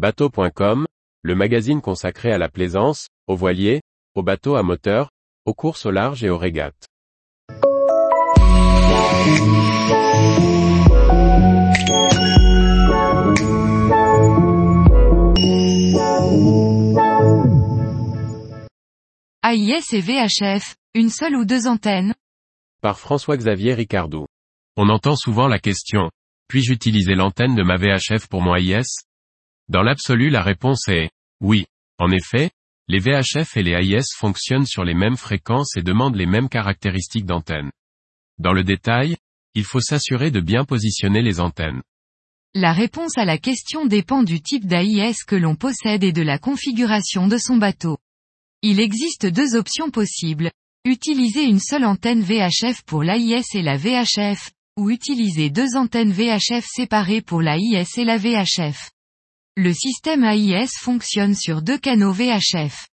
Bateau.com, le magazine consacré à la plaisance, aux voiliers, aux bateaux à moteur, aux courses au large et aux régates. AIS et VHF, une seule ou deux antennes Par François-Xavier Ricardou. On entend souvent la question, puis-je utiliser l'antenne de ma VHF pour mon AIS Dans l'absolu la réponse est, oui. En effet, les VHF et les AIS fonctionnent sur les mêmes fréquences et demandent les mêmes caractéristiques d'antenne. Dans le détail, il faut s'assurer de bien positionner les antennes. La réponse à la question dépend du type d'AIS que l'on possède et de la configuration de son bateau. Il existe deux options possibles. Utiliser une seule antenne VHF pour l'AIS et la VHF, ou utiliser deux antennes VHF séparées pour l'AIS et la VHF. Le système AIS fonctionne sur deux canaux VHF.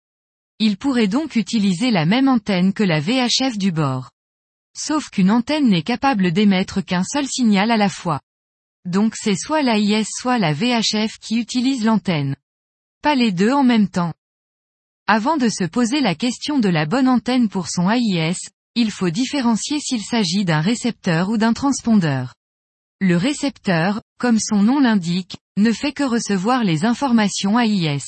Il pourrait donc utiliser la même antenne que la VHF du bord. Sauf qu'une antenne n'est capable d'émettre qu'un seul signal à la fois. Donc c'est soit l'AIS soit la VHF qui utilise l'antenne. Pas les deux en même temps. Avant de se poser la question de la bonne antenne pour son AIS, il faut différencier s'il s'agit d'un récepteur ou d'un transpondeur. Le récepteur, comme son nom l'indique, ne fait que recevoir les informations AIS.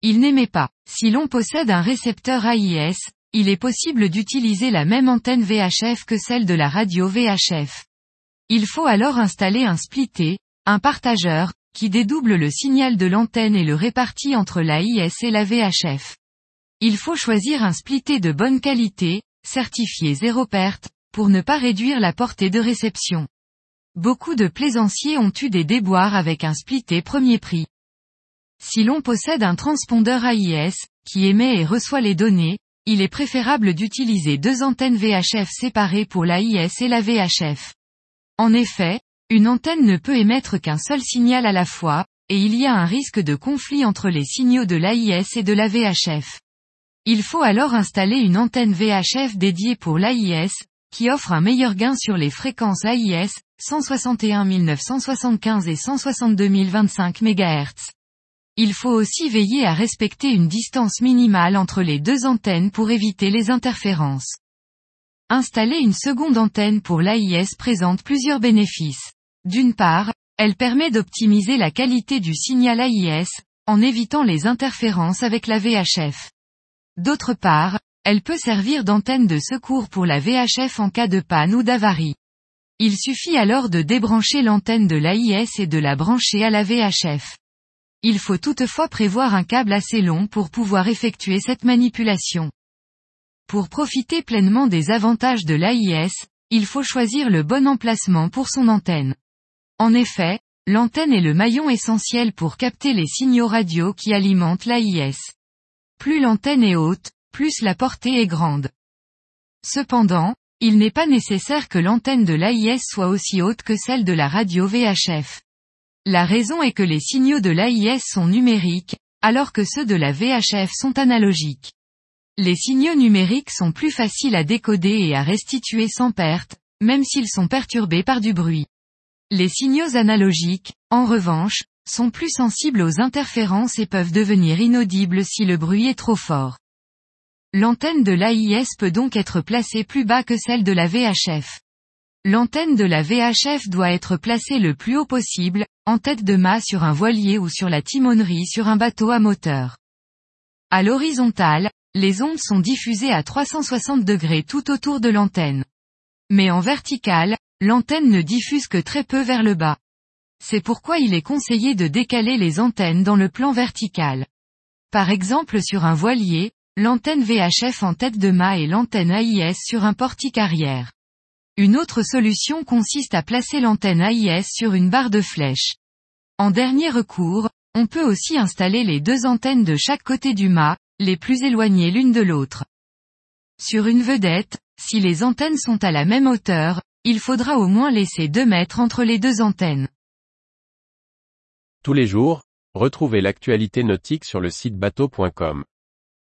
Il n'émet pas. Si l'on possède un récepteur AIS, il est possible d'utiliser la même antenne VHF que celle de la radio VHF. Il faut alors installer un splitté, un partageur, qui dédouble le signal de l'antenne et le répartit entre l'AIS et la VHF. Il faut choisir un splitté de bonne qualité, certifié zéro perte, pour ne pas réduire la portée de réception. Beaucoup de plaisanciers ont eu des déboires avec un splitté premier prix. Si l'on possède un transpondeur AIS, qui émet et reçoit les données, il est préférable d'utiliser deux antennes VHF séparées pour l'AIS et la VHF. En effet, une antenne ne peut émettre qu'un seul signal à la fois, et il y a un risque de conflit entre les signaux de l'AIS et de la VHF. Il faut alors installer une antenne VHF dédiée pour l'AIS, qui offre un meilleur gain sur les fréquences AIS, 161 975 et 162 025 MHz. Il faut aussi veiller à respecter une distance minimale entre les deux antennes pour éviter les interférences. Installer une seconde antenne pour l'AIS présente plusieurs bénéfices. D'une part, elle permet d'optimiser la qualité du signal AIS, en évitant les interférences avec la VHF. D'autre part, elle peut servir d'antenne de secours pour la VHF en cas de panne ou d'avarie. Il suffit alors de débrancher l'antenne de l'AIS et de la brancher à la VHF. Il faut toutefois prévoir un câble assez long pour pouvoir effectuer cette manipulation. Pour profiter pleinement des avantages de l'AIS, il faut choisir le bon emplacement pour son antenne. En effet, l'antenne est le maillon essentiel pour capter les signaux radio qui alimentent l'AIS. Plus l'antenne est haute, plus la portée est grande. Cependant, il n'est pas nécessaire que l'antenne de l'AIS soit aussi haute que celle de la radio VHF. La raison est que les signaux de l'AIS sont numériques, alors que ceux de la VHF sont analogiques. Les signaux numériques sont plus faciles à décoder et à restituer sans perte, même s'ils sont perturbés par du bruit. Les signaux analogiques, en revanche, sont plus sensibles aux interférences et peuvent devenir inaudibles si le bruit est trop fort. L'antenne de l'AIS peut donc être placée plus bas que celle de la VHF. L'antenne de la VHF doit être placée le plus haut possible, en tête de mât sur un voilier ou sur la timonerie sur un bateau à moteur. À l'horizontale, les ondes sont diffusées à 360 degrés tout autour de l'antenne. Mais en verticale, l'antenne ne diffuse que très peu vers le bas. C'est pourquoi il est conseillé de décaler les antennes dans le plan vertical. Par exemple sur un voilier, l'antenne VHF en tête de mât et l'antenne AIS sur un portique arrière. Une autre solution consiste à placer l'antenne AIS sur une barre de flèche. En dernier recours, on peut aussi installer les deux antennes de chaque côté du mât, les plus éloignées l'une de l'autre. Sur une vedette, si les antennes sont à la même hauteur, il faudra au moins laisser 2 mètres entre les deux antennes. Tous les jours, retrouvez l'actualité nautique sur le site bateau.com.